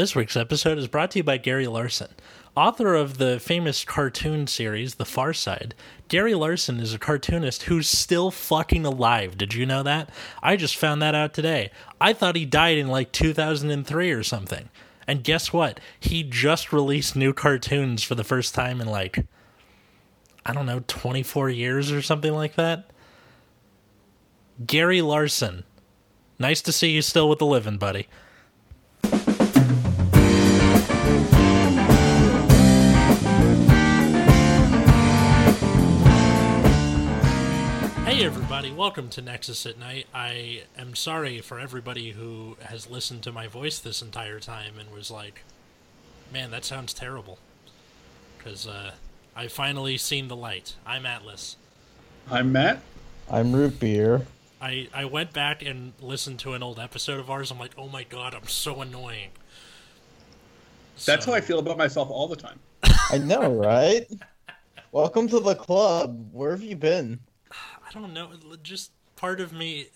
This week's episode is brought to you by Gary Larson. Author of the famous cartoon series, The Far Side, Gary Larson is a cartoonist who's still fucking alive. Did you know that? I just found that out today. I thought he died in like 2003 or something. And guess what? He just released new cartoons for the first time in like, I don't know, 24 years or something like that. Gary Larson. Nice to see you still with the living, buddy. Everybody, welcome to Nexus at Night. I am sorry for everybody who has listened to my voice this entire time and was like, man, that sounds terrible. Because uh, I finally seen the light. I'm Atlas. I'm Matt. I'm root beer. I, I went back and listened to an old episode of ours. I'm like, oh my god, I'm so annoying. That's So- how I feel about myself all the time. I know, right? Welcome to the club. Where have you been? I don't know. Just part of me,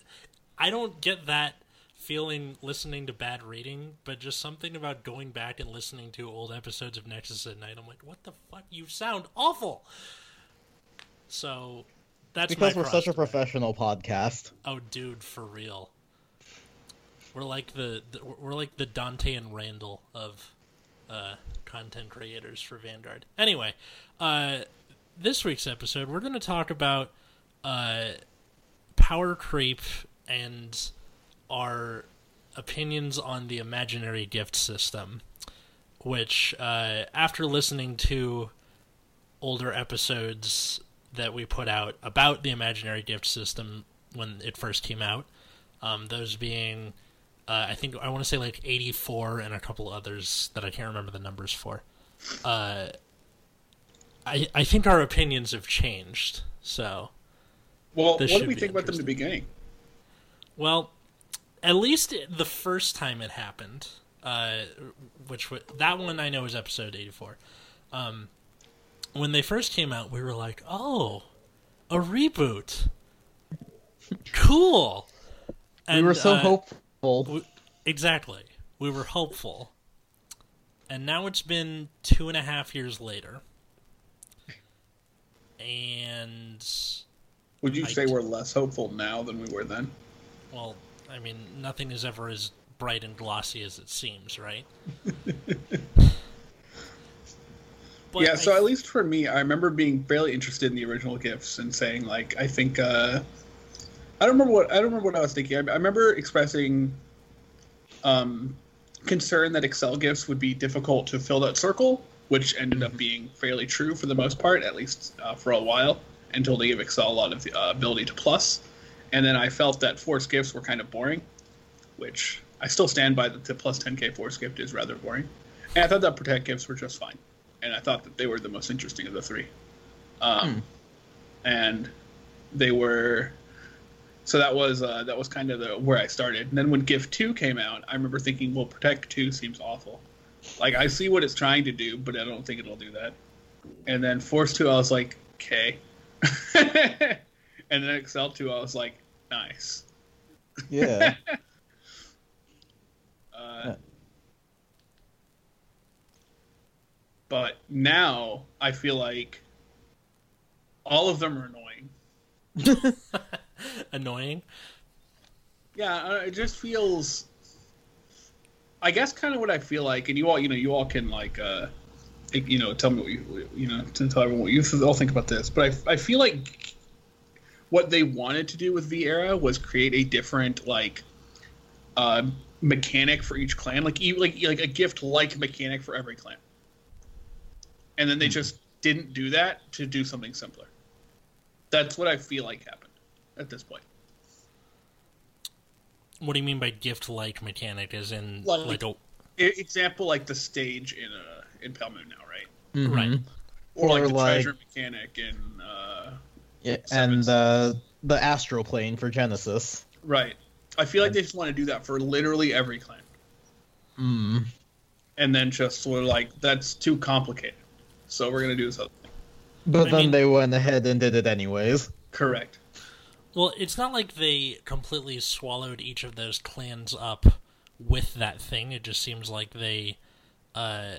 I don't get that feeling listening to bad reading, but just something about going back and listening to old episodes of Nexus at Night. I'm like, what the fuck? You sound awful. So that's Because we're such a professional podcast. Oh, dude, for real. We're like the, the we're like the Dante and Randall of uh, content creators for Vanguard. Anyway, uh, this week's episode, we're going to talk about uh, power creep and our opinions on the imaginary gift system. Which, uh, after listening to older episodes that we put out about the imaginary gift system when it first came out, um, those being, uh, I think I want to say like 84 and a couple others that I can't remember the numbers for. Uh, I I think our opinions have changed. So, Well, This what should did we think about them in the interesting. beginning? well, at least the first time it happened, uh, which wa that one I know is episode 84. Um, when they first came out, we were like, "Oh, a reboot, cool." we were so uh, hopeful. w- exactly. We were hopeful. And now it's been two and a half years later. And, Would you I say we're less hopeful now than we were then? well, I mean, nothing is ever as bright and glossy as it seems, right? But yeah, I so at least for me, I remember being fairly interested in the original gifts and saying like, I think uh, I don't remember what I don't remember what I was thinking. I, I remember expressing um, concern that Excel gifts would be difficult to fill that circle, which ended up being fairly true for the most part, at least uh, for a while, until they gave Excel a lot of the uh, ability to plus. And then I felt that force gifts were kind of boring, which I still stand by that the plus 10k force gift is rather boring. And I thought that protect gifts were just fine. And I thought that they were the most interesting of the three. Um, And they were. So that was uh, that was kind of the, where I started. And then when Gift Two came out, I remember thinking, "Well, Protect Two seems awful. Like I see what it's trying to do, but I don't think it'll do that." And then Force Two, I was like, "Okay." and then Excel Two, I was like, "Nice." Yeah. Uh, Yeah. But now I feel like all of them are annoying. annoying. Yeah, uh, it just feels. I guess kind of what I feel like, and you all, you know, you all can like, uh, you know, tell me what you, you know, to tell everyone what you all think about this. But I, I feel like what they wanted to do with V Era was create a different like, uh, mechanic for each clan, like like like a gift like mechanic for every clan. And then they just didn't do that to do something simpler. That's what I feel like happened at this point. What do you mean by gift-like mechanic? As in, Like- like a example like the stage in uh in Pale Moon now, right? Mm-hmm. right? Or, like the like- treasure mechanic in uh Yeah, and uh, the astral plane for Genesis. right. I feel like they just want to do that for literally every clan. Mm. And then just sort of like that's too complicated. So we're gonna do this other thing. But I then mean- they went ahead and did it anyways. Correct. Well, it's not like they completely swallowed each of those clans up with that thing. It just seems like they uh,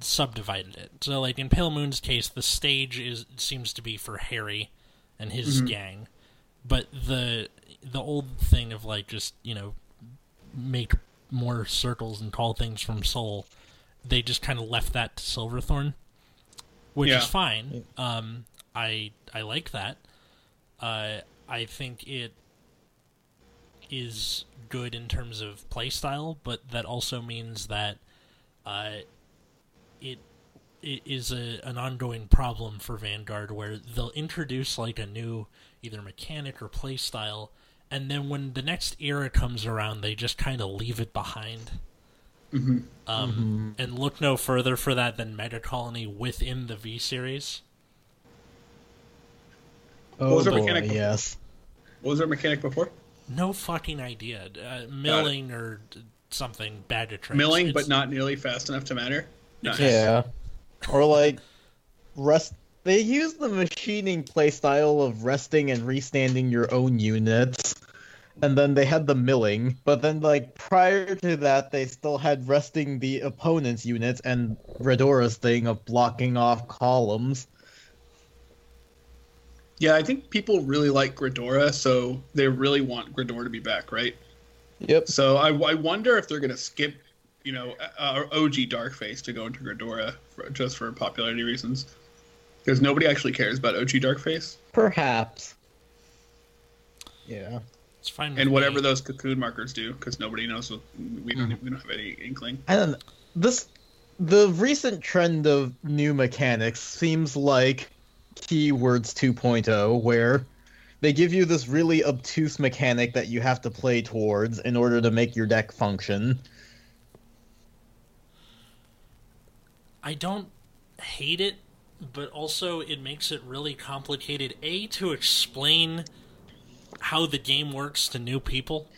subdivided it. So, like in Pale Moon's case, the stage is seems to be for Harry and his gang, but the the old thing of like just you know make more circles and call things from Soul, they just kind of left that to Silverthorn, which Yeah. is fine. Um, I I like that. Uh, I think it is good in terms of playstyle, but that also means that uh, is a, an ongoing problem for Vanguard where they'll introduce like a new either mechanic or playstyle, and then when the next era comes around, they just kind of leave it behind. Um, And look no further for that than Mega Colony within the V series. Oh was boy, mechanic before? yes. What was our mechanic before? No fucking idea. Uh, milling or something bad to tricks. Milling, It's- but not nearly fast enough to matter. Nice. Yeah. Or like rest they use the machining playstyle of resting and restanding your own units. And then they had the milling, but then like prior to that they still had resting the opponent's units and Redora's thing of blocking off columns. Yeah, I think people really like Gridora, so they really want Gridora to be back, right? Yep. So I, I wonder if they're going to skip, you know, uh, OG Darkface to go into Gridora for, just for popularity reasons. Because nobody actually cares about OG Darkface. Perhaps. Yeah. It's fine. And whatever me. those cocoon markers do, because nobody knows what we don't we don't have any inkling. I don't know. This the recent trend of new mechanics seems like keywords 2.0 where they give you this really obtuse mechanic that you have to play towards in order to make your deck function. I don't hate it, but also it makes it really complicated. A to explain how the game works to new people.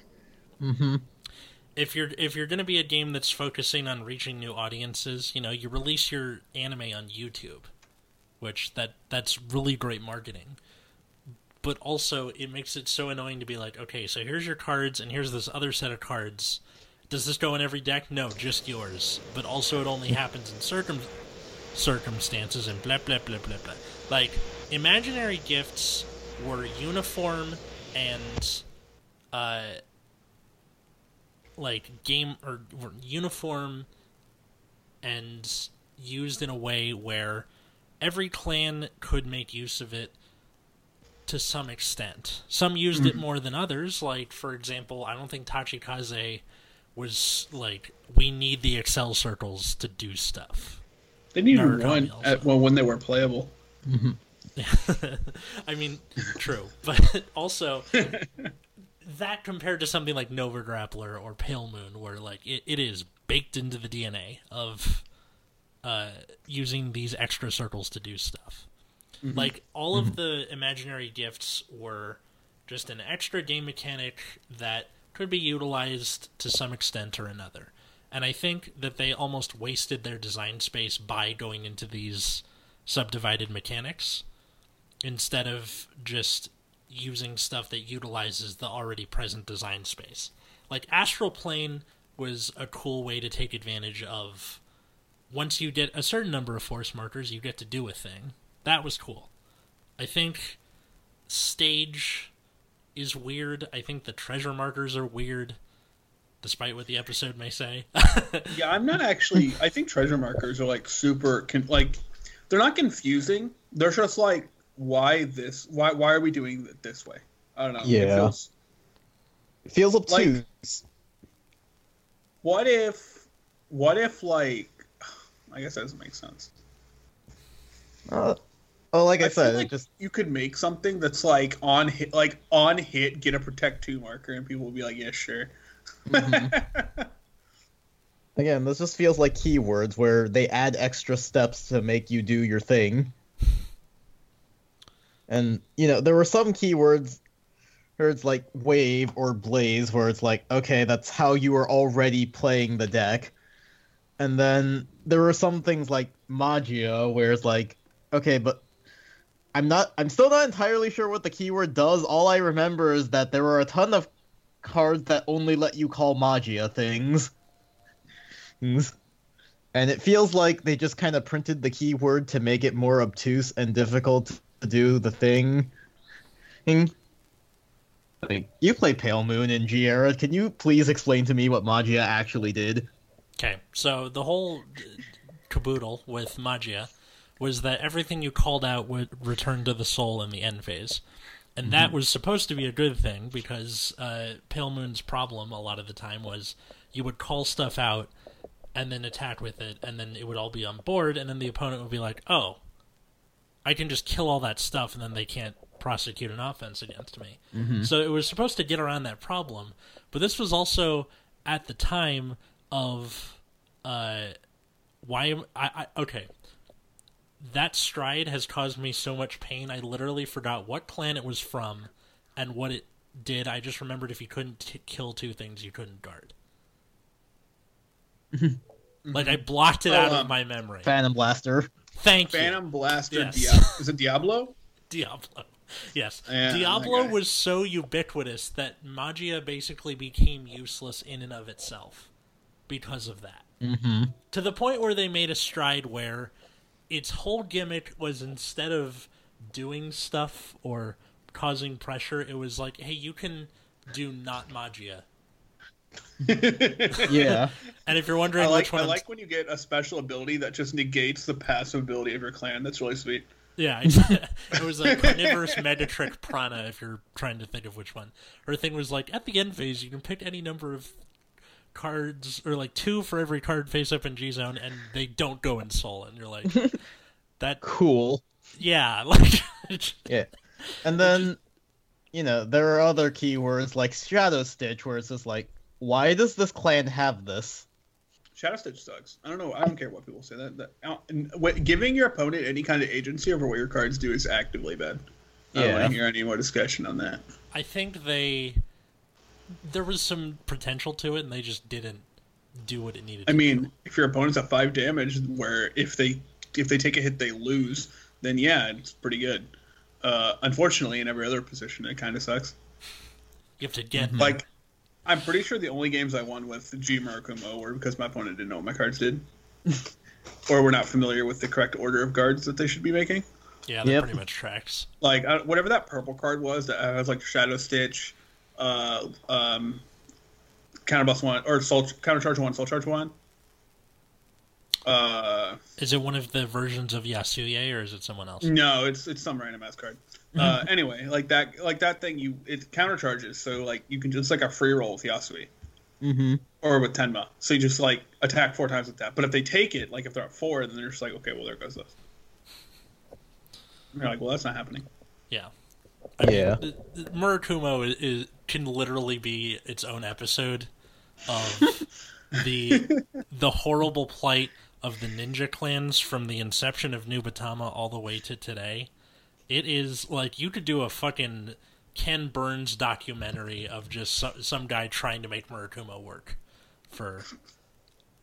Mhm. If you're if you're going to be a game that's focusing on reaching new audiences, you know, you release your anime on YouTube, which that that's really great marketing. But also it makes it so annoying to be like, okay, so here's your cards and here's this other set of cards. Does this go in every deck? No, just yours. But also it only happens in circum circumstances and blah blah blah blah blah. Like imaginary gifts were uniform and uh like game or were uniform and used in a way where every clan could make use of it to some extent. Some used it more than others. Like, for example, I don't think Tachikaze was like, we need the Excel circles to do stuff. They need Narukami one also. at, well when they were playable. Mm-hmm. I mean, true, but also that compared to something like Nova Grappler or Pale Moon, where like it, it is baked into the DNA of uh, using these extra circles to do stuff. Mm-hmm. Like all of mm-hmm. the imaginary gifts were just an extra game mechanic that could be utilized to some extent or another. And I think that they almost wasted their design space by going into these subdivided mechanics instead of just using stuff that utilizes the already present design space. Like Astral Plane was a cool way to take advantage of once you get a certain number of force markers, you get to do a thing. That was cool. I think stage is weird. I think the treasure markers are weird, despite what the episode may say. Yeah, I'm not actually. I think treasure markers are like super. Con- like, they're not confusing. They're just like, why this? Why why are we doing it this way? I don't know. It Yeah. feels- It feels obtuse. what if? What if like? I guess that doesn't make sense. Uh, oh, like I, I said, like just you could make something that's like on hit, like on hit, get a protect two marker, and people will be like, yeah, sure. Mm-hmm. again, this just feels like keywords where they add extra steps to make you do your thing. And you know, there were some keywords words like wave or blaze where it's like, okay, that's how you are already playing the deck. And then there were some things like magia where it's like, okay, but I'm not I'm still not entirely sure what the keyword does. All I remember is that there were a ton of cards that only let you call Magia things. And it feels like they just kind of printed the keyword to make it more obtuse and difficult to do the thing. You play Pale Moon in G. Can you please explain to me what Magia actually did? Okay, so the whole caboodle with Magia was that everything you called out would return to the soul in the end phase. And that was supposed to be a good thing because uh, Pale Moon's problem a lot of the time was you would call stuff out and then attack with it, and then it would all be on board, and then the opponent would be like, oh, I can just kill all that stuff, and then they can't prosecute an offense against me. So it was supposed to get around that problem, but this was also at the time of uh, why am I, I okay that stride has caused me so much pain i literally forgot what clan it was from and what it did i just remembered if you couldn't t- kill two things you couldn't guard like i blocked it Oh, out of um, my memory Phantom Blaster. thank you Phantom Blaster. Yes. Dia- is it Diablo? Diablo. Yes. Yeah, Diablo was so ubiquitous that Magia basically became useless in and of itself because of that. Mm-hmm. To the point where they made a stride where its whole gimmick was instead of doing stuff or causing pressure, it was like, hey, you can do not Magia. Yeah. And if you're wondering I like which one I I'm like when you get a special ability that just negates the passive ability of your clan. That's really sweet. Yeah, it, it was a carnivorous Megatrick Prana, if you're trying to think of which one. Her thing was like, at the end phase, you can pick any number of cards, or like two for every card face up in G Zone, and they don't go in Soul. And you're like, that, Cool. yeah, like, Yeah. And then, you know, there are other keywords like Shadow Stitch, where it's just like, why does this clan have this? Shadow Stitch sucks. I don't know. I don't care what people say. That, that and what, giving your opponent any kind of agency over what your cards do is actively bad. I don't want to hear any more discussion on that. I think they, there was some potential to it, and they just didn't do what it needed I to mean, do. if your opponent's at five damage, where if they if they take a hit they lose, then yeah, it's pretty good. Uh, unfortunately, in every other position, it kind of sucks. You have to get, Like, I'm pretty sure the only games I won with G Murakumo were because my opponent didn't know what my cards did, or were not familiar with the correct order of guards that they should be making. yeah, that Yep. pretty much tracks. Like I, whatever that purple card was that has like Shadow Stitch, uh, um, Counterblast one or Soul Countercharge one, Soul Charge one. Uh, Is it one of the versions of Yasuie, or is it someone else? no, it's it's some random ass card. Uh, anyway, like that, like that thing, you it countercharges, so like you can just like a free roll with Yasui Mm-hmm. or with Tenma. So you just like attack four times with that. But if they take it, like if they're at four, then they're just like, okay, well there goes this. And you're like, well, that's not happening. Yeah. I Yeah. Mean, the- the- Murakumo is, is can literally be its own episode of the the horrible plight of the ninja clans from the inception of Nubatama all the way to today. It is like you could do a fucking Ken Burns documentary of just some, some guy trying to make Murakumo work for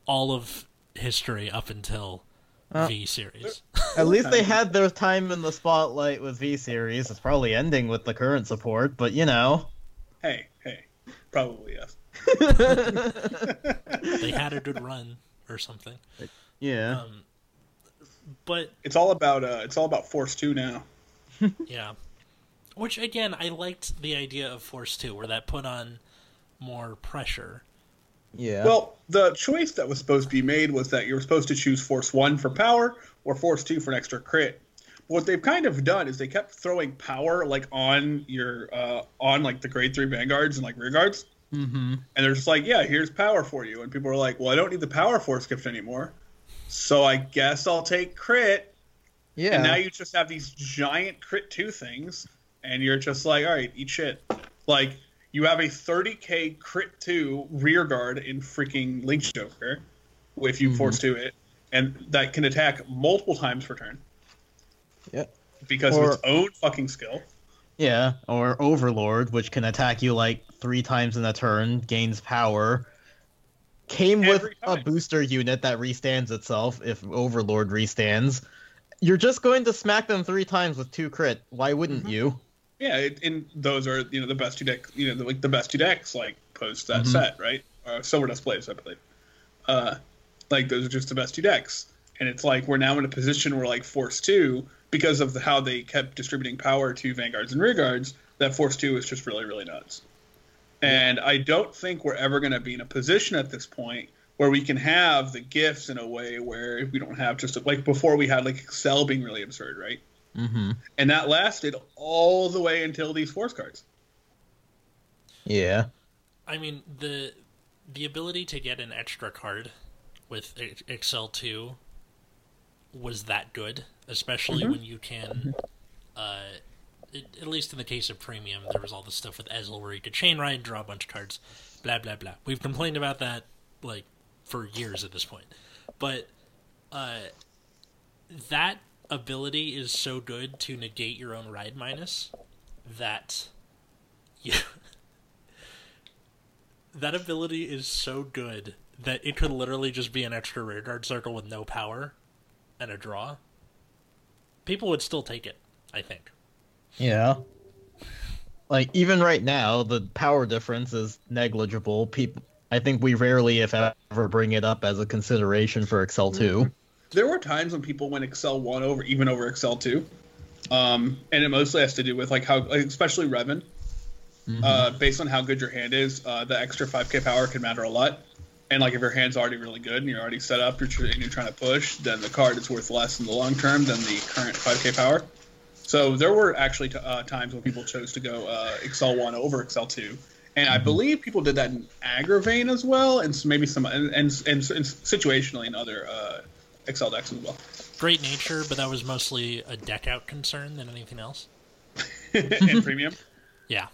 all of history up until Uh, V series. At least they had their time in the spotlight with V Series. It's probably ending with the current support, but you know. Hey, hey, probably yes. they had a good run or something. Yeah. Um, but It's all about uh, it's all about Force Two now. yeah, which again, I liked the idea of Force Two, where that put on more pressure. yeah. Well, the choice that was supposed to be made was that you were supposed to choose Force One for power or Force Two for an extra crit. What they've kind of done is they kept throwing power like on your uh, on like the grade three vanguards and like rear guards, mm-hmm. and they're just like, yeah, here's power for you, and people are like, well, I don't need the power force gift anymore, so I guess I'll take crit. Yeah. And now you just have these giant crit two things, and you're just like, all right, eat shit. Like you have a 30k crit two rear guard in freaking Link Joker, if you Mhm. force to it, and that can attack multiple times per turn. Because Or- of its own fucking skill. Yeah, or Overlord, which can attack you like three times in a turn, gains power. Came with Every a booster unit that restands itself if Overlord restands. You're just going to smack them three times with two crit. Why wouldn't Mhm. you? Yeah, it, and those are you know the best two decks. You know, the, like the best two decks like post that Mhm. set, right? Uh, Silver Dust Blaze, I believe. Uh, like those are just the best two decks, and it's like we're now in a position where like Force Two, because of the, how they kept distributing power to Vanguards and Rearguards, that Force Two is just really really nuts. And I don't think we're ever going to be in a position at this point where we can have the gifts in a way where we don't have just like before we had like Excel being really absurd, right? Mm-hmm. and that lasted all the way until these force cards. Yeah. I mean the the ability to get an extra card with Ex- Excel two was that good, especially when you can. Uh, it, at least in the case of premium, there was all the stuff with Ezel where you could chain ride, draw a bunch of cards, blah blah blah. We've complained about that like for years at this point, but uh, that ability is so good to negate your own ride minus that you that ability is so good that it could literally just be an extra rear guard circle with no power and a draw. People would still take it, I think. Yeah. Like even right now, the power difference is negligible. People, I think we rarely, if ever, bring it up as a consideration for Excel two. There were times when people went Excel one over even over Excel two, um, and it mostly has to do with like how, like, especially Revan, uh, based on how good your hand is, uh, the extra five K power can matter a lot. And like if your hand's already really good and you're already set up, you're tr- and you're trying to push, then the card is worth less in the long term than the current five K power. So there were actually t- uh, times when people chose to go uh, Excel one over Excel two, and I believe people did that in Aggravain as well, and maybe some and and, and, and situationally in other uh, Excel decks as well. Great nature, but that was mostly a deck out concern than anything else. and premium, Yeah.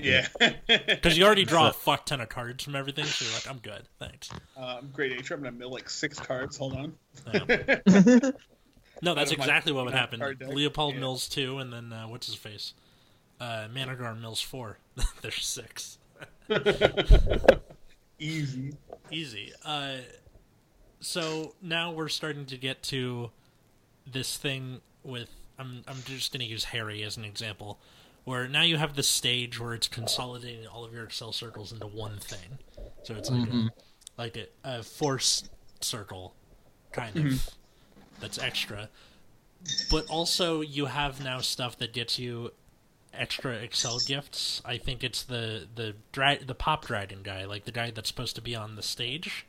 Yeah. Because you already draw a fuck ton of cards from everything, so you're like, I'm good, thanks. um, great nature. I'm gonna mill like six cards. Hold on. Yeah. No, that's of my- exactly what would happen. Leopold yeah. Mills two, and then uh, what's his face? Uh, Managar Mills four. There's six. Easy. Easy. Uh, so now we're starting to get to this thing with. I'm I'm just going to use Harry as an example, where now you have the stage where it's consolidating all of your Excel circles into one thing. So it's like a, like a, a force circle, kind of. That's extra, but also you have now stuff that gets you extra Excel gifts. I think it's the the dra- the pop dragon guy, like the guy that's supposed to be on the stage.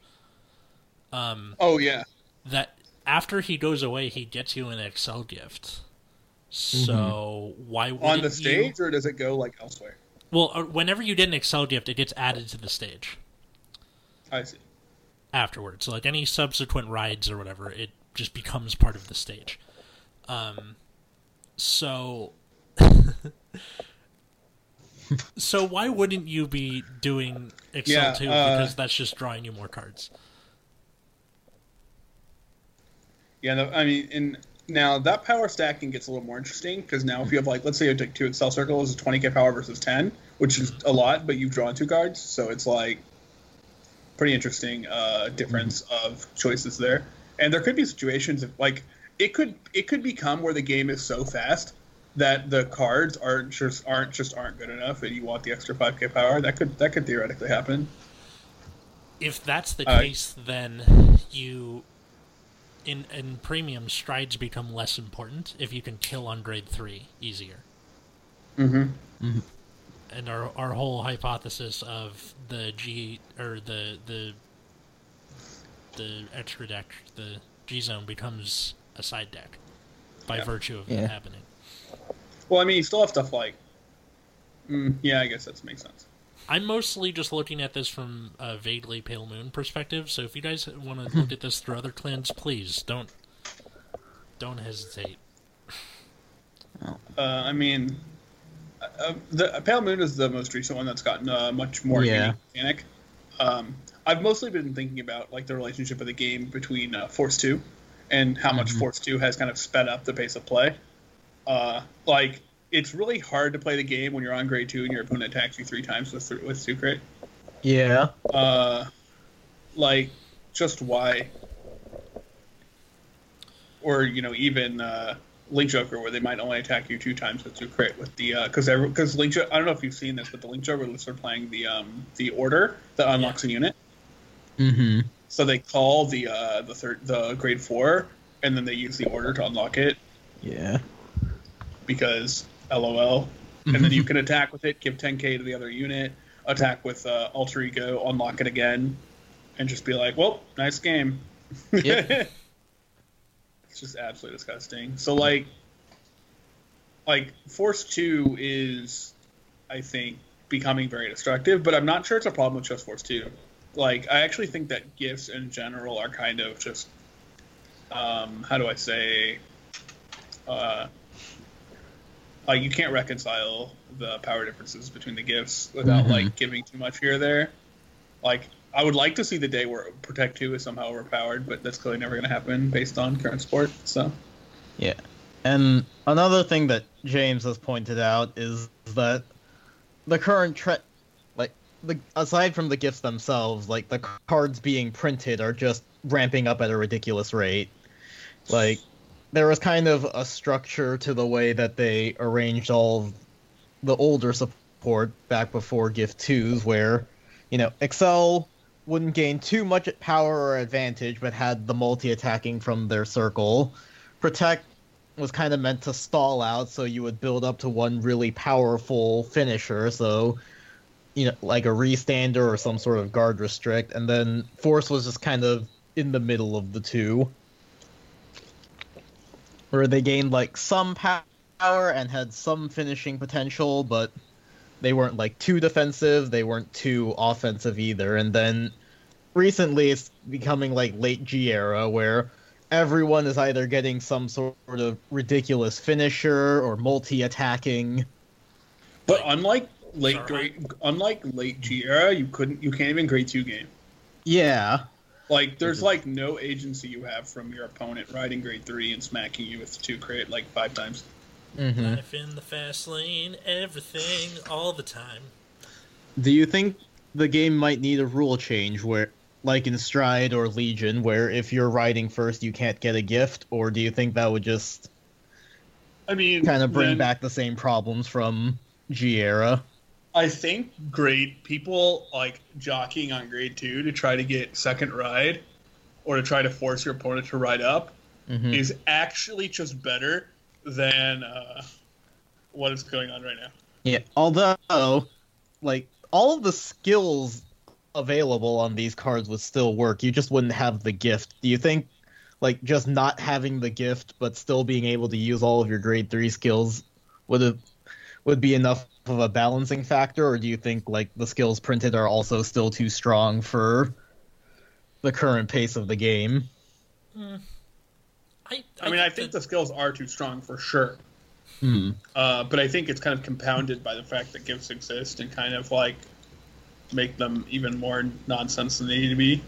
Um, Oh yeah. that after he goes away, he gets you an Excel gift. So why On wouldn't the stage, You... or does it go like elsewhere? Well, uh, whenever you did an Excel gift, it gets added to the stage I see. afterwards. So like any subsequent rides or whatever, it just becomes part of the stage. Um, so. so why wouldn't you be doing Excel Yeah, too? uh, because that's just drawing you more cards. Yeah, no, I mean, and now that power stacking gets a little more interesting because now if you have like, let's say you take two Excel circles, it's 20k power versus 10, which is a lot, but you've drawn two cards, so it's like pretty interesting uh, difference of choices there. And there could be situations of like it could it could become where the game is so fast that the cards aren't just aren't just aren't good enough, and you want the extra 5k power. That could that could theoretically happen. if that's the Uh, case, then you in in premium strides become less important if you can kill on grade three easier. Mm-hmm. And our our whole hypothesis of the G or the the the extra deck, the G zone becomes a side deck by Yeah. virtue of Yeah. it happening. Well, I mean, you still have stuff like. Mm, yeah, I guess that makes sense. I'm mostly just looking at this from a vaguely pale moon perspective. So if you guys want to look at this through other clans, please don't don't hesitate. Uh, I mean, uh, the Pale Moon is the most recent one that's gotten a much more Yeah. unique mechanic. Um, I've mostly been thinking about like the relationship of the game between uh, Force Two and how much Mhm. Force Two has kind of sped up the pace of play. Uh, like it's really hard to play the game when you're on grade two and your opponent attacks you three times with th- with two crit. Yeah. Uh, like just why? Or you know even uh, Link Joker, where they might only attack you two times with two crit with the because uh, because Link. Joker I don't know if you've seen this, but the Link Joker lists are playing the um the order that unlocks yeah. a unit. Mm-hmm. So they call the uh the third the grade four, and then they use the order to unlock it. Yeah. Because LOL, and then you can attack with it, give 10k to the other unit, attack with uh, alter ego, unlock it again, and just be like, "Well, nice game." Yep. it's just absolutely disgusting. So like, like Force Two is, I think, becoming very destructive. But I'm not sure it's a problem with just Force Two. Like, I actually think that gifts in general are kind of just, um, how do I say, uh, like you can't reconcile the power differences between the gifts without mm-hmm. like giving too much here or there. Like I would like to see the day where Protect Two is somehow overpowered, but that's clearly never going to happen based on current sport. So, yeah. And another thing that James has pointed out is that the current trend, like the aside from the gifts themselves, like the cards being printed are just ramping up at a ridiculous rate. Like there was kind of a structure to the way that they arranged all the older support back before Gift 2s, where, you know, Accel wouldn't gain too much power or advantage, but had the multi attacking from their circle. Protect was kind of meant to stall out, so you would build up to one really powerful finisher, so you know, like a restander or some sort of guard restrict, and then Force was just kind of in the middle of the two where they gained like some power and had some finishing potential, but they weren't like too defensive, they weren't too offensive either. And then recently it's becoming like late G era where everyone is either getting some sort of ridiculous finisher or multi-attacking. But unlike late grade, unlike late G era, you couldn't, you can't even grade two game. Yeah, like, there's like no agency you have from your opponent riding grade three and smacking you with two crit like five times. Mm-hmm. Life in the fast lane, everything, all the time. Do you think the game might need a rule change where, like in Stride or Legion, where if you're riding first you can't get a gift, or do you think that would just, I mean, kind of bring then... back the same problems from G era? I think grade people like jockeying on grade two to try to get second ride or to try to force your opponent to ride up mm-hmm. is actually just better than uh, what is going on right now. Yeah, although like all of the skills available on these cards would still work. You just wouldn't have the gift. Do you think like just not having the gift but still being able to use all of your grade 3 skills would have would be enough of a balancing factor, or do you think like the skills printed are also still too strong for the current pace of the game? Mm. I, I, I, mean, I think the skills are too strong for sure. Hmm. Uh, but I think it's kind of compounded by the fact that gifts exist and kind of like make them even more nonsense than they need to be.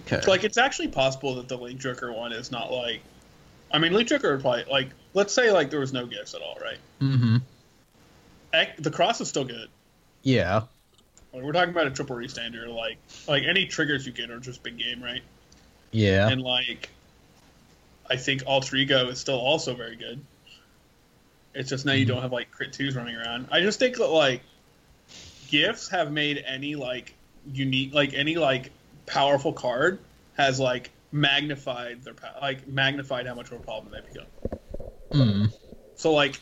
Okay. So, like, it's actually possible that the Link Joker one is not like. I mean, Link Joker would probably like. Let's say like there was no gifts at all, right? Mm-hmm the cross is still good. Yeah. Like, we're talking about a triple restander. Like, like any triggers you get are just big game, right? Yeah. And like, I think alter ego is still also very good. It's just now mm-hmm. you don't have like crit twos running around. I just think that like gifts have made any like unique, like any like powerful card has like magnified their like magnified how much of a problem they become. Mm. So like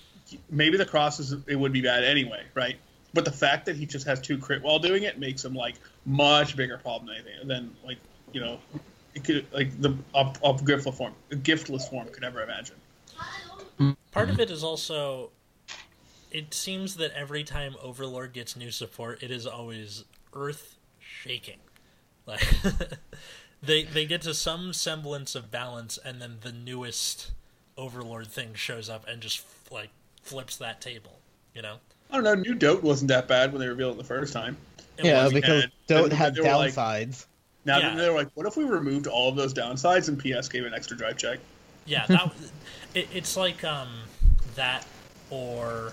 maybe the crosses it would be bad anyway, right? But the fact that he just has two crit while doing it makes him like much bigger problem than anything than like you know it could like the up giftless form giftless form could ever imagine. Part of it is also it seems that every time Overlord gets new support, it is always earth shaking. Like they they get to some semblance of balance, and then the newest Overlord thing shows up and just like flips that table. You know. I don't know. New Dote wasn't that bad when they revealed it the first time. It yeah, because had, Dote had downsides. Like, now yeah. they were like, "What if we removed all of those downsides and PS gave an extra drive check?" Yeah, that it, it's like um that or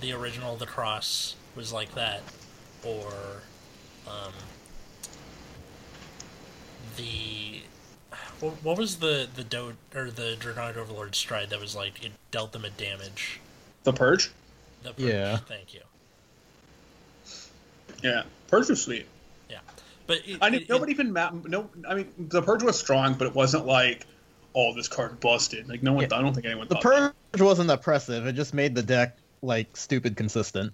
the original The Cross was like that, or um the What, what was the the do or the Dreadnought Overlord stride that was like it dealt them a damage? The Purge. The purge, Yeah. Thank you. Yeah, Purge was sweet. Yeah, but it, I mean, it- nobody even ma- no. I mean, the Purge was strong, but it wasn't like, oh, this card busted. Like no one. Yeah. I don't think anyone. The thought that. purge wasn't oppressive. It just made the deck like stupid consistent.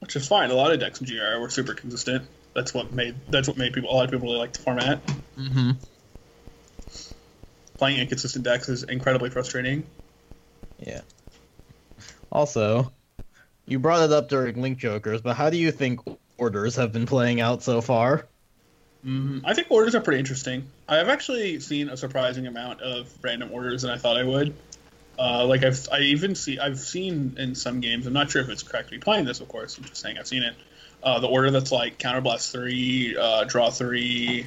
which is fine. A lot of decks in G era were super consistent. That's what made that's what made people a lot of people really like the format. Mm-hmm. Playing inconsistent decks is incredibly frustrating. Yeah. Also, you brought it up during Link Jokers, but how do you think orders have been playing out so far? hmm I think orders are pretty interesting. I've actually seen a surprising amount of random orders than I thought I would. Uh, like I've I even see I've seen in some games. I'm not sure if it's correct to be playing this, of course. I'm just saying I've seen it. Uh, the order that's like counterblast three, uh, draw three,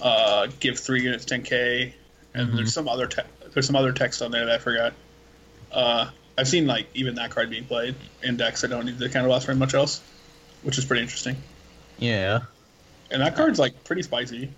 uh, give three units 10k, and Mhm. there's some other te- there's some other text on there that I forgot. Uh, I've seen like even that card being played in decks that don't need the counterblast very much else, which is pretty interesting. Yeah. And that card's like pretty spicy.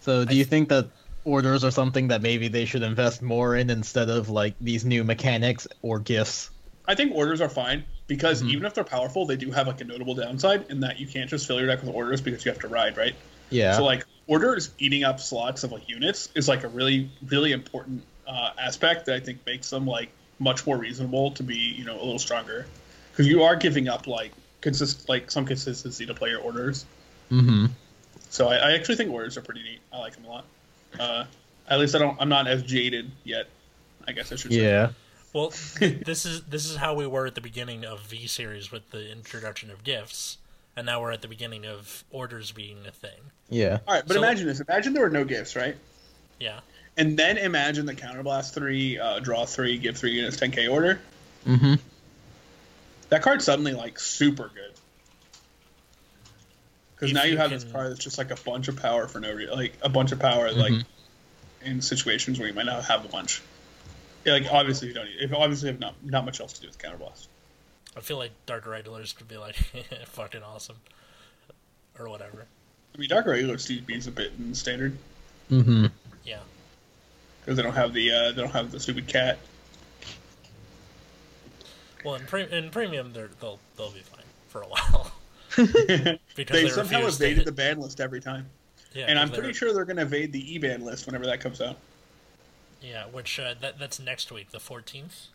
So, do you think that orders are something that maybe they should invest more in instead of like these new mechanics or gifts? I think orders are fine because Mhm. even if they're powerful, they do have like a notable downside in that you can't just fill your deck with orders because you have to ride, right? Yeah. So like orders eating up slots of like units is like a really really important uh, aspect that I think makes them like much more reasonable to be you know a little stronger because you are giving up like consist like some consistency to play your orders. mm-hmm. So I, I actually think orders are pretty neat. I like them a lot. Uh, at least I don't. I'm not as jaded yet. I guess I should say. Yeah. well, this is this is how we were at the beginning of V series with the introduction of gifts, and now we're at the beginning of orders being a thing. Yeah. All right, but So- imagine this. Imagine there were no gifts, right? Yeah, And then imagine the counterblast three, uh, draw three, give three units 10k order. Mm-hmm. That card's suddenly like super good. Because now you, you have this card that's just like a bunch of power for no reason, like a bunch of power, like Mhm. in situations where you might not have a bunch. Yeah, like obviously you don't. If obviously have not not much else to do with counterblast. I feel like Dark Irregulars could be like fucking awesome, or whatever. I mean, Dark Regular Steve beats a bit in standard Mm-hmm. Yeah, because they don't have the uh, they don't have the stupid cat. well, in, pre- in premium, they're, they'll they'll be fine for a while they, because they, somehow evaded the ban list every time, yeah, and I'm 'cause they pretty sure they're going to evade the E ban list whenever that comes out. Yeah, which uh, that that's next week, the fourteenth.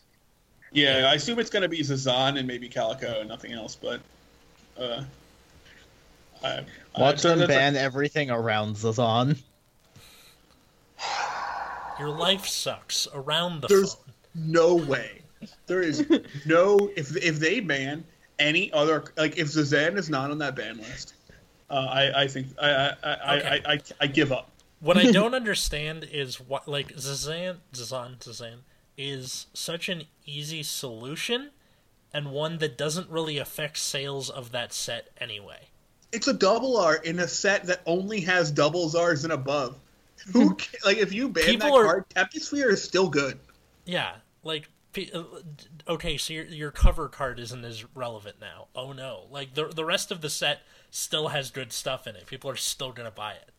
Yeah, I assume it's going to be Zazan and maybe Calico and nothing else, but uh, I, Watch I, them that's a- ban everything around Zazan. Your life sucks around the There's- phone. no way. There is no if if they ban any other like if Zazan is not on that ban list, uh, I I think I I I, Okay. I, I I give up. What I don't understand is what like Zazan Zazan Zazan is such an easy solution and one that doesn't really affect sales of that set anyway. It's a double R in a set that only has double Zars and above. Who ca- like if you ban People that are- card, Tempesphere is still good. Yeah, like pe- uh, d- okay, so your your cover card isn't as relevant now. Oh no, like the the rest of the set still has good stuff in it. People are still gonna buy it.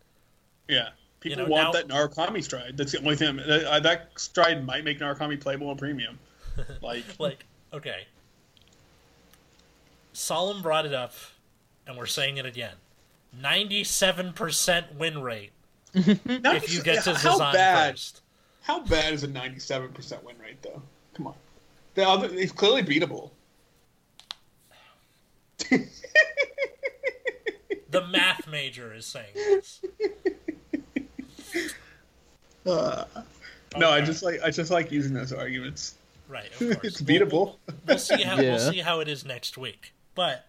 Yeah. People know, want now- that Narukami stride. That's the only thing. That, uh, that stride might make Narukami playable in premium. Like, Like okay, Solemn brought it up, and we're saying it again. Ninety-seven percent win rate now if you get to how Zazan bad? first. How bad is a ninety-seven percent win rate, though? Come on, the other, it's clearly beatable. The math major is saying this. Uh, No, I just like I just like using those arguments. Right, of course. it's We'll- beatable. we'll see how Yeah. we'll see how it is next week. But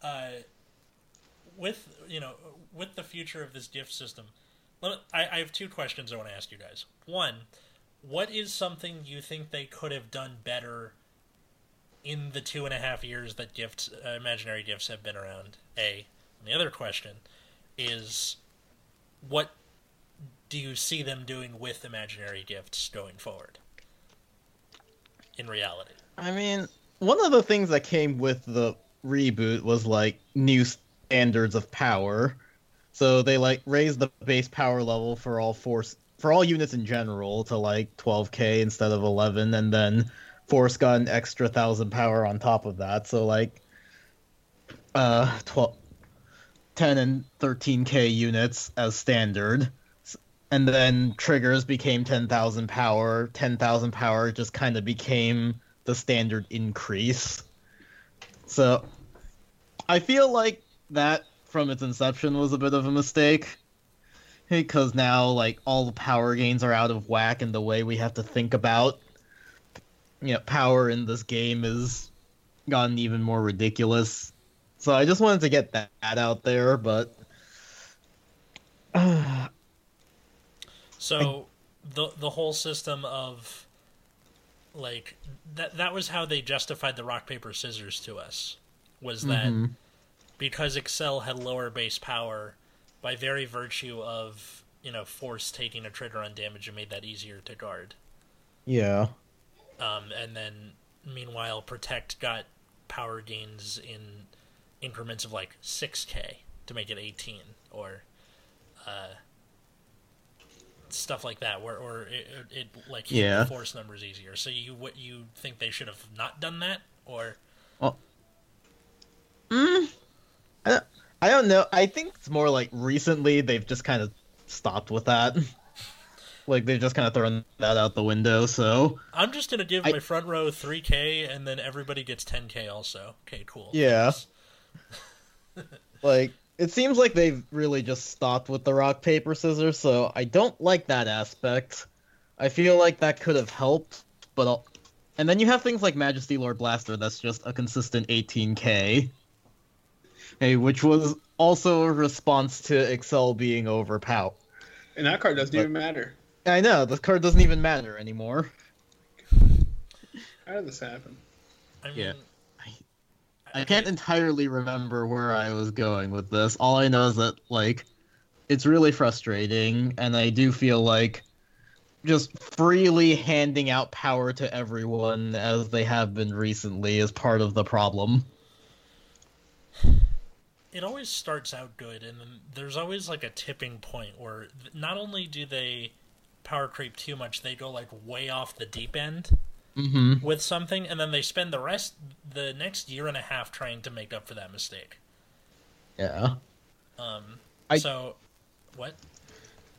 uh, with you know with the future of this gift system, let- I, I have two questions I want to ask you guys. One, what is something you think they could have done better in the two and a half years that gifts, uh, imaginary gifts, have been around? A. And the other question is, what do you see them doing with imaginary gifts going forward? In reality. I mean, one of the things that came with the reboot was like new standards of power. So they like raised the base power level for all force for all units in general to like 12k instead of 11, and then force got an extra thousand power on top of that. So like uh 12 10 and 13k units as standard. And then triggers became 10,000 power. 10,000 power just kind of became the standard increase. So i feel like that from its inception was a bit of a mistake. Because now like all the power gains are out of whack and the way we have to think about. You know power in this game is gotten even more ridiculous. So I just wanted to get that out there, but uh, So the the whole system of like that that was how they justified the rock paper scissors to us was that Mhm. Because Excel had lower base power by very virtue of you know force taking a trigger on damage it made that easier to guard. Yeah, um, and then meanwhile protect got power gains in increments of like 6k to make it 18 or uh, stuff like that where or it, it, it like Yeah. the force numbers easier. So you what you think they should have not done that or I don't know. I think it's more like recently they've just kind of stopped with that. like they've just kind of thrown that out the window. So i'm just gonna give I- my front row 3k and then everybody gets 10k also okay cool Yeah. Like it seems like they've really just stopped with the rock paper scissors. So I don't like that aspect. I feel like that could have helped, but I'll... and then you have things like Majesty Lord Blaster that's just a consistent 18k. Hey, which was also a response to Excel being overpowered. And that card doesn't But- even matter. I know the card doesn't even matter anymore. How did this happen? i mean Yeah. I can't entirely remember where I was going with this. All I know is that like it's really frustrating and I do feel like just freely handing out power to everyone as they have been recently is part of the problem. it always starts out good and then there's always like a tipping point where not only do they power creep too much they go like way off the deep end Mhm. with something and then they spend the rest the next year and a half trying to make up for that mistake Yeah. um I- so what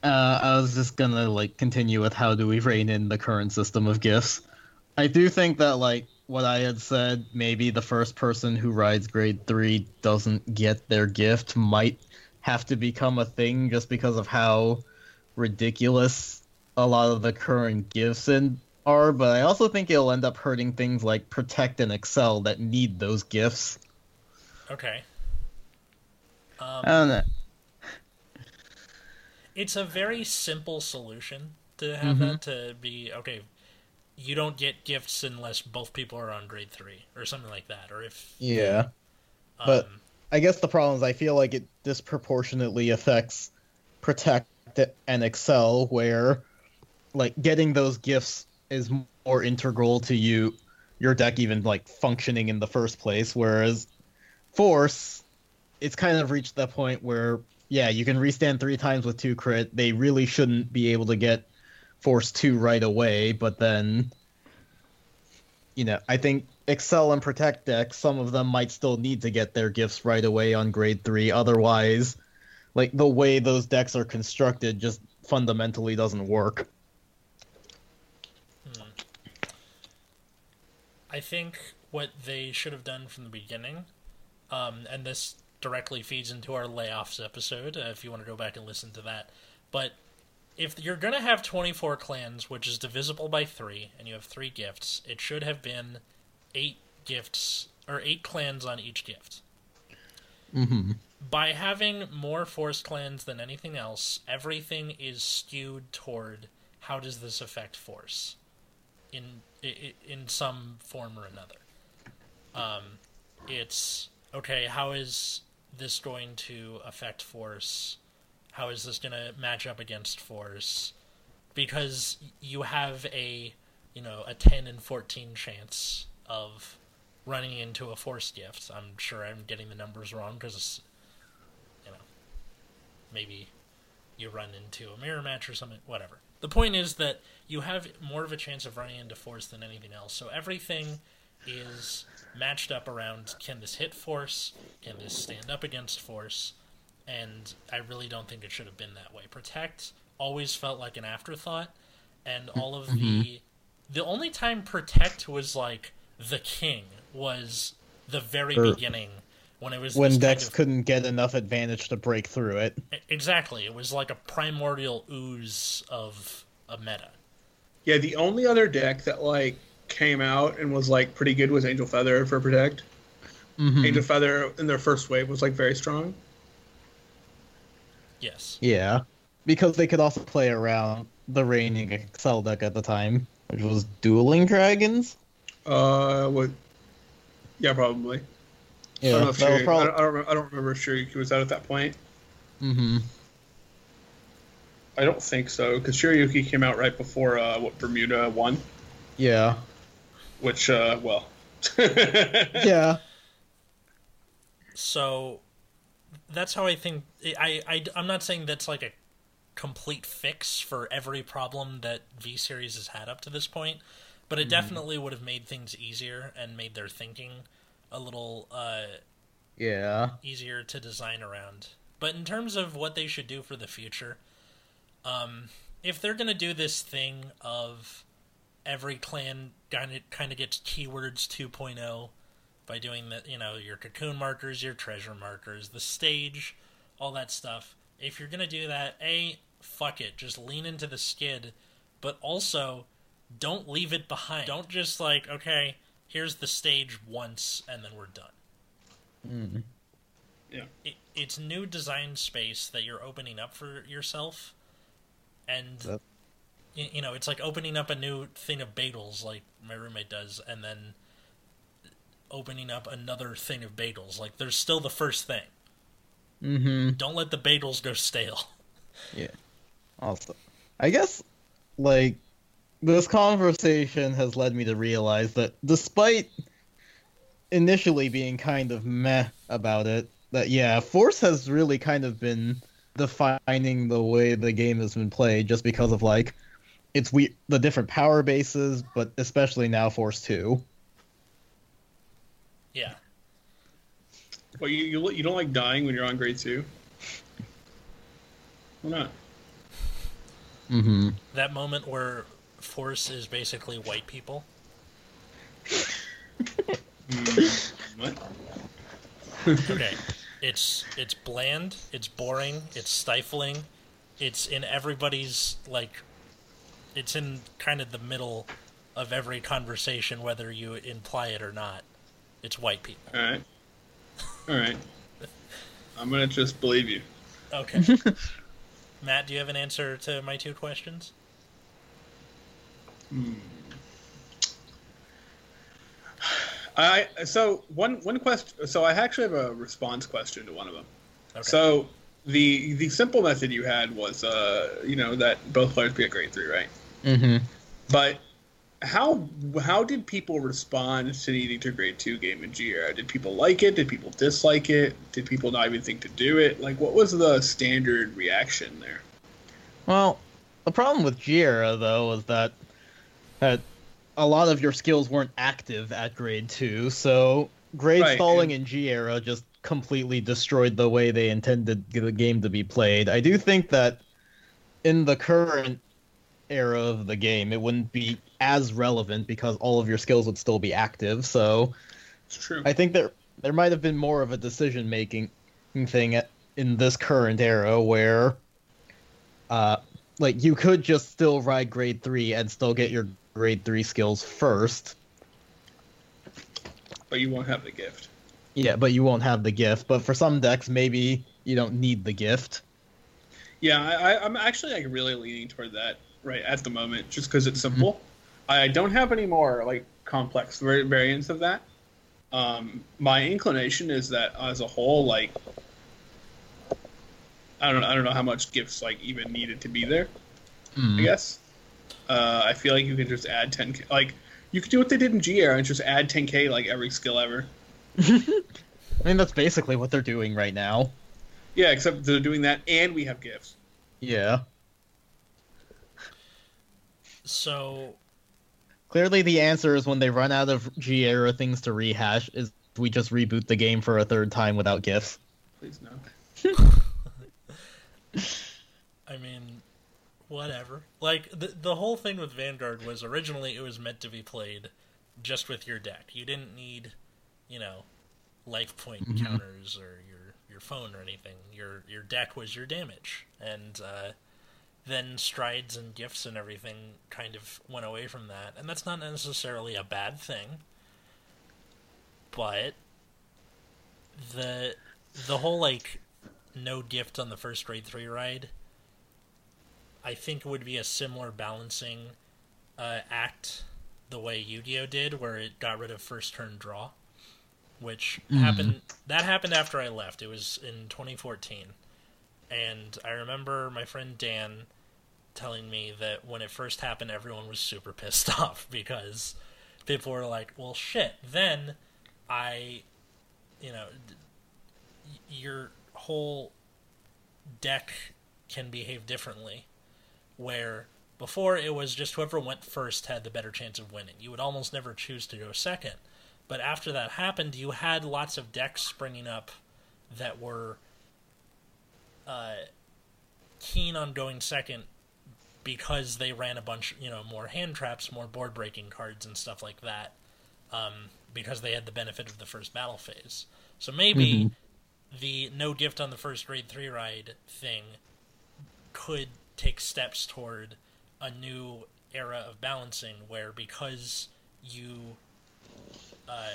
Uh, I was just gonna like continue with how do we rein in the current system of gifts. I do think that like what I had said, maybe the first person who rides grade three doesn't get their gift might have to become a thing just because of how ridiculous a lot of the current gifts in are. But I also think it'll end up hurting things like Protect and Excel that need those gifts. okay um, I don't know. it's a very simple solution to have Mm-hmm. that to be okay you don't get gifts unless both people are on grade three or something like that or if Yeah. But- um, I guess the problem is I feel like it disproportionately affects Protect and Excel, where like getting those gifts is more integral to you your deck even like functioning in the first place. Whereas Force, it's kind of reached that point where yeah, you can restand three times with two crit. They really shouldn't be able to get Force two right away, but then you know, I think Excel and Protect decks, some of them might still need to get their gifts right away on grade three. Otherwise, like the way those decks are constructed just fundamentally doesn't work. I think what they should have done from the beginning, um, and this directly feeds into our layoffs episode, uh, if you want to go back and listen to that. But if you're going to have 24 clans, which is divisible by 3, and you have 3 gifts, it should have been 8 gifts, or 8 clans on each gift. Mm-hmm. By having more force clans than anything else, everything is skewed toward how does this affect force in in some form or another. Um, it's okay. How is this going to affect force? How is this going to match up against force? Because you have a you know a ten and fourteen chance of running into a force gift. I'm sure I'm getting the numbers wrong because you know maybe you run into a mirror match or something, whatever. The point is that you have more of a chance of running into force than anything else. So everything is matched up around can this hit force? Can this stand up against force? And I really don't think it should have been that way. Protect always felt like an afterthought, and all of the the only time protect was like the king was the very Or- beginning when it was when this kind Dex of- couldn't get enough advantage to break through it. exactly it was like a primordial ooze of a meta. Yeah, the only other deck that like came out and was like pretty good was Angel Feather for Protect. Mhm. Angel Feather in their first wave was like very strong. Yes. Yeah, because they could also play around the reigning Excel deck at the time, which was Dueling Dragons. Uh, what? Yeah, probably. I Yeah, don't know if that was probably. I, don't, I, don't, I don't remember if Shiryuki was out at that point. Mm hmm I don't think so because Shiryuki came out right before uh, what Bermuda won, Yeah, which uh, well, yeah. So that's how I think. I, I I'm not saying that's like a complete fix for every problem that V Series has had up to this point, but it definitely would have made things easier and made their thinking a little uh, Yeah. easier to design around. But in terms of what they should do for the future, um, if they're gonna do this thing of every clan kind of kind of gets keywords 2.0 by doing the you know your cocoon markers, your treasure markers, the stage, all that stuff. If you're gonna do that, a fuck it, just lean into the skid, but also don't leave it behind. Don't just like okay, here's the stage once and then we're done Mm. it, it's new design space that you're opening up for yourself and That- y- you know it's like opening up a new thing of bagels like my roommate does and then opening up another thing of bagels like there's still the first thing Mm-hmm. don't let the bagels go stale Yeah. Also, I guess like this conversation has led me to realize that despite initially being kind of meh about it, that yeah, Force has really kind of been defining the way the game has been played just because of like it's we the different power bases, but especially now Force 2. Yeah well, you, you you don't like dying when you're on grade two. Why not? Mm-hmm. that moment where force is basically white people What? okay it's it's bland it's boring it's stifling it's in everybody's like it's in kind of the middle of every conversation whether you imply it or not it's white people All right, all right. I'm gonna just believe you. okay matt do you have an answer to my two questions Hmm. I so one one question. So I actually have a response question to one of them. okay So the the simple method you had was uh you know that both players be at grade three, right? Mm-hmm. But how how did people respond to needing to grade two game in G era? Did people like it? Did people dislike it? Did people not even think to do it? Like what was the standard reaction there? Well, the problem with G era though is that that a lot of your skills weren't active at grade two, so grade Right, stalling and- in G era just completely destroyed the way they intended the game to be played. I do think that in the current era of the game, it wouldn't be as relevant because all of your skills would still be active. So It's true. I think there there might have been more of a decision making thing at, in this current era where, uh, like you could just still ride grade three and still get your grade three skills first. but you won't have the gift. Yeah, but you won't have the gift. But for some decks, maybe you don't need the gift. Yeah, I, I, I'm actually like really leaning toward that right at the moment, just because it's simple. I don't have any more like complex variants of that. Um, my inclination is that as a whole, like, I don't, I don't know how much gifts like even needed to be there. I guess. Uh, I feel like you can just add 10k. Like, you could do what they did in G era and just add 10k like every skill ever. I mean, that's basically what they're doing right now. Yeah, except they're doing that, and we have gifts. Yeah. So Clearly, the answer is when they run out of G era things to rehash, is we just reboot the game for a third time without gifts. Please no. I mean, whatever. Like the the whole thing with Vanguard was originally it was meant to be played just with your deck. You didn't need, you know, life point Mhm. counters or your your phone or anything. Your your deck was your damage, and uh, then strides and gifts and everything kind of went away from that, and that's not necessarily a bad thing. But the the whole like no gift on the first grade three ride I think would be a similar balancing uh, act the way Yu-Gi-Oh did, where it got rid of first turn draw, which happened. That happened after I left. It was in 2014, and I remember my friend Dan telling me that when it first happened, everyone was super pissed off because people were like, "Well, shit." Then I, you know, your whole deck can behave differently where before it was just whoever went first had the better chance of winning. You would almost never choose to go second. But after that happened, you had lots of decks springing up that were uh, keen on going second because they ran a bunch, you know, more hand traps, more board breaking cards, and stuff like that. Um, because they had the benefit of the first battle phase. So maybe the no gift on the first grade three ride thing could take steps toward a new era of balancing where because you uh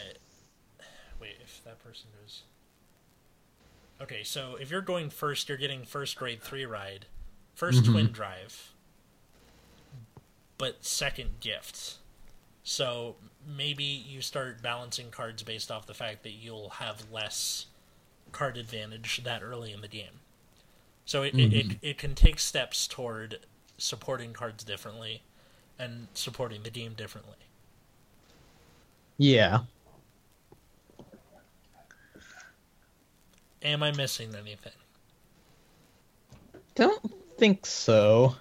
wait if that person goes okay so if you're going first you're getting first grade 3 ride 1st twin drive but second gift so maybe you start balancing cards based off the fact that you'll have less card advantage that early in the game so it, it, it, mm-hmm. it can take steps toward supporting cards differently and supporting the game differently. Yeah. Am I missing anything? Don't think so.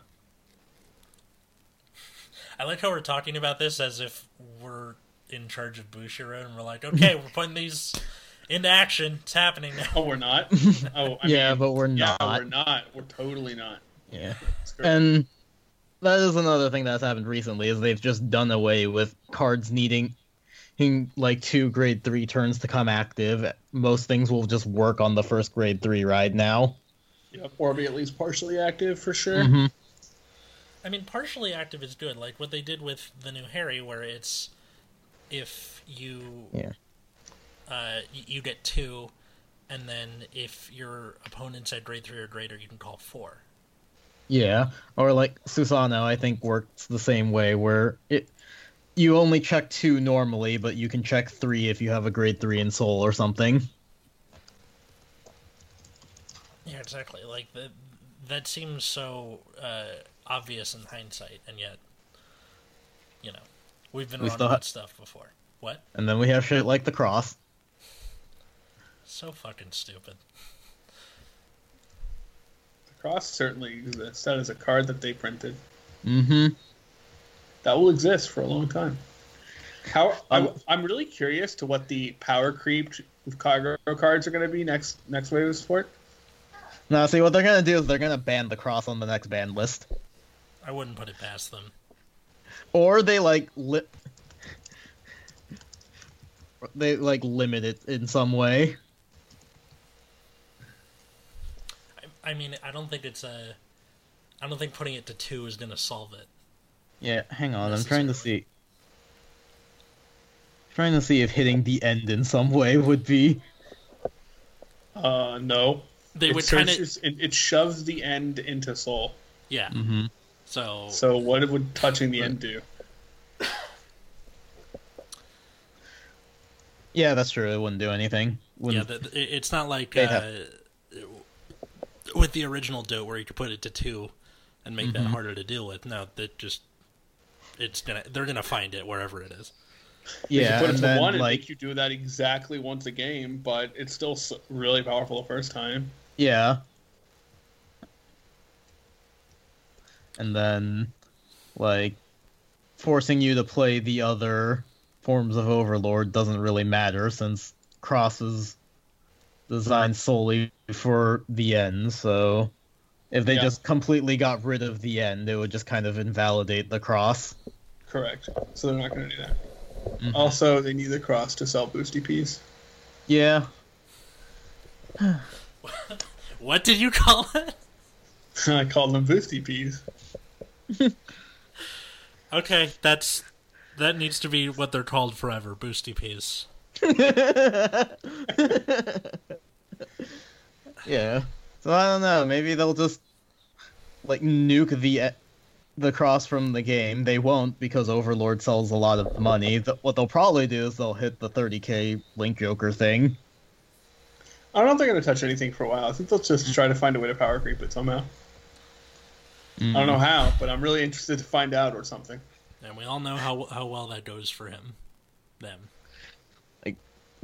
I like how we're talking about this as if we're in charge of Bushiroad and we're like, okay, we're putting these into action. It's happening now. Oh, we're not. Oh, I yeah, mean, but we're yeah, not. we're not. We're totally not. Yeah. And that is another thing that's happened recently is they've just done away with cards needing needing, like two grade three turns to come active. Most things will just work on the first grade three ride now. Yep, or be at least partially active for sure. Mm-hmm. I mean, partially active is good, like what they did with the new Harry, where it's if you Yeah. uh, you get two, and then if your opponent's at grade three or greater, you can call four. Yeah, or like Susano, I think works the same way where it you only check two normally, but you can check three if you have a grade three in Soul or something. Yeah, exactly. Like that. That seems so uh, obvious in hindsight, and yet, you know, we've been We wrong still about ha- stuff before. What? And then we have shit like the cross. So fucking stupid. The cross certainly exists. That is a card that they printed. Mm-hmm. That will exist for a long time. How I'm, Um, I'm really curious to what the power creep with Kagero cards are going to be next next wave of sport. Now, see what they're gonna do is they're gonna ban the cross on the next ban list, I wouldn't put it past them. or they like li- they like limit it in some way. I, I mean, I don't think it's a. I don't think putting it to two is going to solve it. Yeah, hang on. I'm trying to Necessarily. see. Trying to see if hitting the end in some way would be. Uh, no. They it, would kind of. it, it shoves the end into soul. Yeah. Mm-hmm. So. So what would touching the end do? Yeah, that's true. It wouldn't do anything. Yeah, Wouldn't... the, the- it's not like They'd uh, have- with the original DOT where you could put it to two and make that Mhm. harder to deal with. No, that just it's gonna they're gonna find it wherever it is. Yeah, could put it and to then one and like make you do that exactly once a game, but it's still s- really powerful the first time. Yeah. And then, like, forcing you to play the other forms of Overlord doesn't really matter since Cross is designed solely for the end, so if they Yeah. just completely got rid of the end, it would just kind of invalidate the Cross. Correct. So they're not going to do that. Mhm. Also, they need the cross to sell boosty peas. Yeah. What did you call it? I called them boosty peas. Okay, that's that needs to be what they're called forever. Boosty peas. yeah. So I don't know. Maybe they'll just like nuke the the cross from the game. They won't because Overlord sells a lot of money. Th- what they'll probably do is they'll hit the 30k Link Joker thing. I don't know if they're going to touch anything for a while. I think they'll just try to find a way to power creep it somehow. I don't know how, but I'm really interested to find out or something. And we all know how how well that goes for him. Them. Like,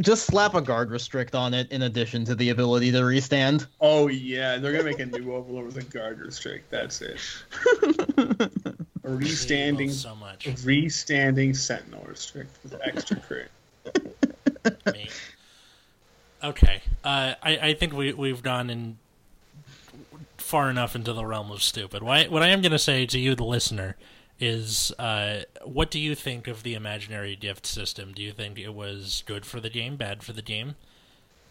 Just slap a guard restrict on it in addition to the ability to restand. Oh yeah, they're gonna make a new Overlord with a guard restrict. That's it. A Hate restanding, so much. restanding Sentinel restrict with extra crit. Okay, uh, I I think we we've gone in far enough into the realm of stupid. What I, am going to say to you, the listener, is uh, what do you think of the imaginary gift system? Do you think it was good for the game, bad for the game,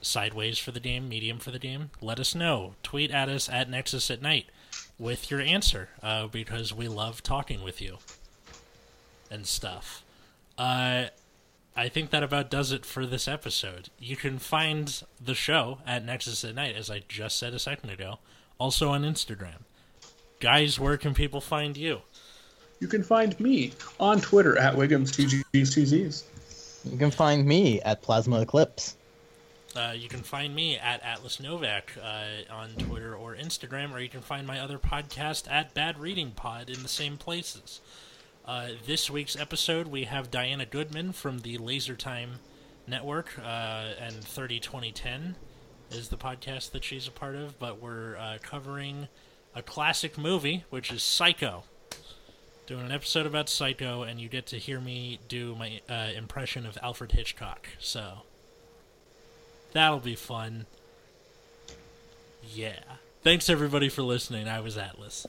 sideways for the game, medium for the game? Let us know. Tweet at us at Nexus at Night with your answer uh, because we love talking with you and stuff. Uh, I think that about does it for this episode. You can find the show at Nexus at Night, as I just said a second ago, also on Instagram. Guys, where can people find you? You can find me on Twitter at Wiggums2Gs2Zs. You can find me at Plasma Eclipse. Uh, you can find me at Atlas Novak uh, on Twitter or Instagram, or you can find my other podcast at Bad Reading Pod in the same places. Uh, this week's episode, we have Diana Goodman from the Laser Time Network, uh, and 30 2010 is the podcast that she's a part of, but we're uh, covering a classic movie, which is Psycho. Doing an episode about Psycho, and you get to hear me do my uh, impression of Alfred Hitchcock. So. That'll be fun. Yeah. Thanks everybody for listening. I was Atlas.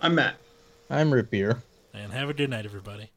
I'm Matt. I'm Root Beer. And have a good night, everybody.